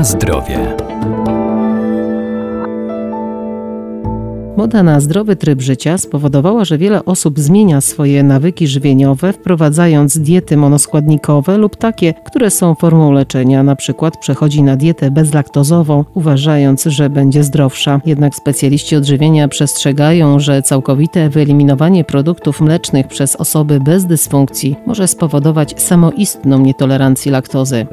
Na zdrowie. Moda na zdrowy tryb życia spowodowała, że wiele osób zmienia swoje nawyki żywieniowe, wprowadzając diety monoskładnikowe lub takie, które są formą leczenia, na przykład przechodzi na dietę bezlaktozową, uważając, że będzie zdrowsza. Jednak specjaliści odżywienia przestrzegają, że całkowite wyeliminowanie produktów mlecznych przez osoby bez dysfunkcji może spowodować samoistną nietolerancję laktozy.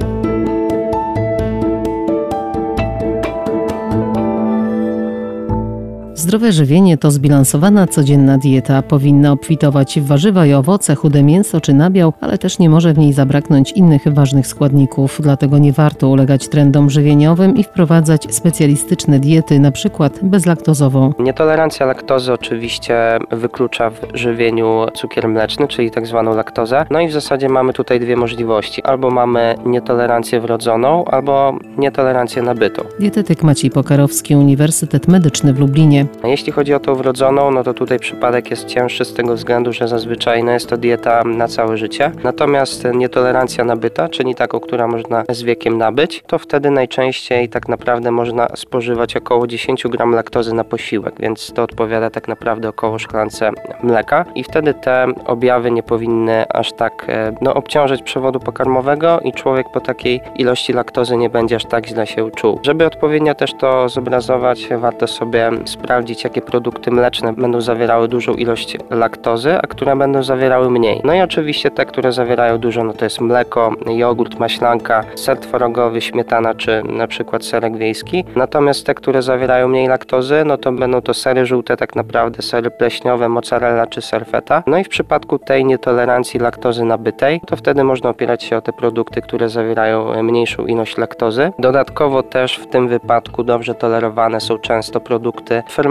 Zdrowe żywienie to zbilansowana codzienna dieta. Powinna obfitować w warzywa i owoce, chude mięso czy nabiał, ale też nie może w niej zabraknąć innych ważnych składników. Dlatego nie warto ulegać trendom żywieniowym i wprowadzać specjalistyczne diety, np. bezlaktozową. Nietolerancja laktozy oczywiście wyklucza w żywieniu cukier mleczny, czyli tak zwaną laktozę. No i w zasadzie mamy tutaj dwie możliwości. Albo mamy nietolerancję wrodzoną, albo nietolerancję nabytą. Dietetyk Maciej Pokarowski, Uniwersytet Medyczny w Lublinie. Jeśli chodzi o tą wrodzoną, no to tutaj przypadek jest cięższy z tego względu, że zazwyczaj no jest to dieta na całe życie. Natomiast nietolerancja nabyta, czyli taką, która można z wiekiem nabyć, to wtedy najczęściej tak naprawdę można spożywać około 10 gram laktozy na posiłek, więc to odpowiada tak naprawdę około szklance mleka i wtedy te objawy nie powinny aż tak e, no, obciążać przewodu pokarmowego i człowiek po takiej ilości laktozy nie będzie aż tak źle się czuł. Żeby odpowiednio też to zobrazować, warto sobie sprawdzić, sprawdzić, jakie produkty mleczne będą zawierały dużą ilość laktozy, a które będą zawierały mniej. No i oczywiście te, które zawierają dużo, no to jest mleko, jogurt, maślanka, ser tworogowy, śmietana czy na przykład serek wiejski. Natomiast te, które zawierają mniej laktozy, no to będą to sery żółte tak naprawdę, sery pleśniowe, mozzarella czy serfeta. No i w przypadku tej nietolerancji laktozy nabytej, to wtedy można opierać się o te produkty, które zawierają mniejszą ilość laktozy. Dodatkowo też w tym wypadku dobrze tolerowane są często produkty fermentowane,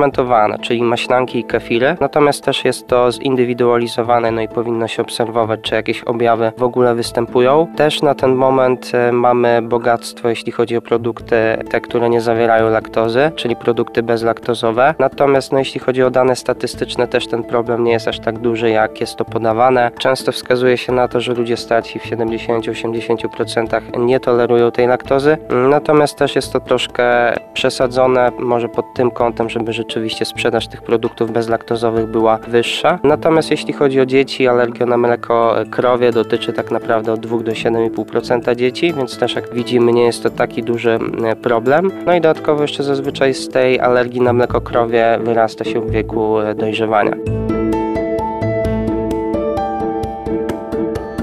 czyli maślanki i kefiry. Natomiast też jest to zindywidualizowane, no i powinno się obserwować, czy jakieś objawy w ogóle występują. Też na ten moment e, mamy bogactwo, jeśli chodzi o produkty, te, które nie zawierają laktozy, czyli produkty bezlaktozowe. Natomiast no, jeśli chodzi o dane statystyczne, też ten problem nie jest aż tak duży, jak jest to podawane. Często wskazuje się na to, że ludzie starsi w 70-80% nie tolerują tej laktozy. Natomiast też jest to troszkę przesadzone, może pod tym kątem, żeby rzeczywiście sprzedaż tych produktów bezlaktozowych była wyższa. Natomiast jeśli chodzi o dzieci, alergia na mleko krowie dotyczy tak naprawdę od 2 do 7,5% dzieci, więc też jak widzimy nie jest to taki duży e, problem. No i dodatkowo jeszcze zazwyczaj z tej alergii na mleko krowie wyrasta się w wieku e, dojrzewania.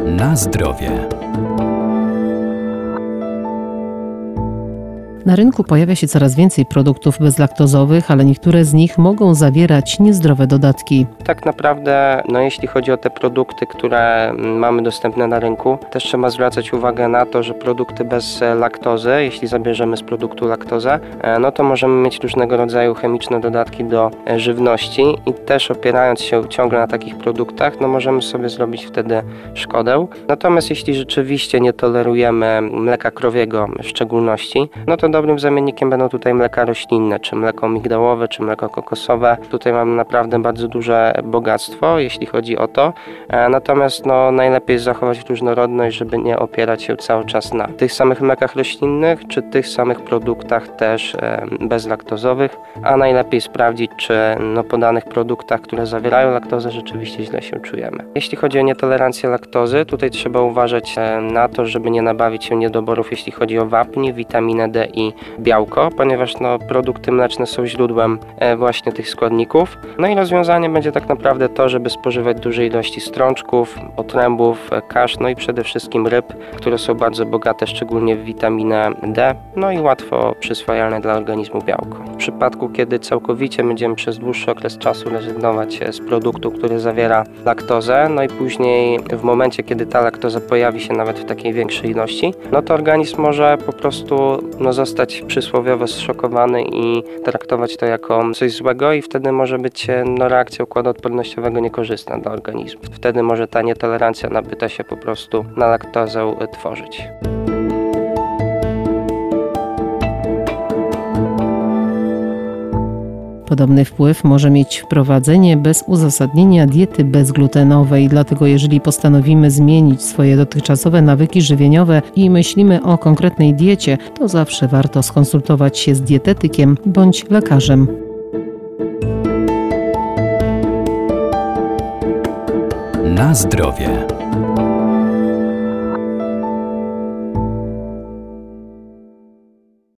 Na zdrowie. Na rynku pojawia się coraz więcej produktów bezlaktozowych, ale niektóre z nich mogą zawierać niezdrowe dodatki. Tak naprawdę, no jeśli chodzi o te produkty, które mamy dostępne na rynku, też trzeba zwracać uwagę na to, że produkty bez laktozy, jeśli zabierzemy z produktu laktozę, e, no to możemy mieć różnego rodzaju chemiczne dodatki do e, żywności i też opierając się ciągle na takich produktach, no możemy sobie zrobić wtedy szkodę. Natomiast jeśli rzeczywiście nie tolerujemy mleka krowiego w szczególności, no to dobrym zamiennikiem będą tutaj mleka roślinne, czy mleko migdałowe, czy mleko kokosowe. Tutaj mamy naprawdę bardzo duże bogactwo, jeśli chodzi o to. E, natomiast no, najlepiej zachować różnorodność, żeby nie opierać się cały czas na tych samych mlekach roślinnych, czy tych samych produktach też e, bezlaktozowych, a najlepiej sprawdzić, czy no, po danych produktach, które zawierają laktozę, rzeczywiście źle się czujemy. Jeśli chodzi o nietolerancję laktozy, tutaj trzeba uważać e, na to, żeby nie nabawić się niedoborów, jeśli chodzi o wapń, witaminę D i białko, ponieważ no, produkty mleczne są źródłem e, właśnie tych składników. No i rozwiązanie będzie tak naprawdę to, żeby spożywać duże ilości strączków, otrębów, e, kasz, no i przede wszystkim ryb, które są bardzo bogate szczególnie w witaminę D, no i łatwo przyswajalne dla organizmu białko. W przypadku, kiedy całkowicie będziemy przez dłuższy okres czasu rezygnować e, z produktu, który zawiera laktozę, no i później w momencie, kiedy ta laktoza pojawi się nawet w takiej większej ilości, no to organizm może po prostu no, zostać zostać przysłowiowo zszokowany i traktować to jako coś złego i wtedy może być e, no, reakcja układu odpornościowego niekorzystna dla organizmu. Wtedy może ta nietolerancja nabyta się po prostu na laktozę e, tworzyć. Podobny wpływ może mieć wprowadzenie bez uzasadnienia diety bezglutenowej, dlatego jeżeli postanowimy zmienić swoje dotychczasowe nawyki żywieniowe i myślimy o konkretnej diecie, to zawsze warto skonsultować się z dietetykiem bądź lekarzem. Na zdrowie.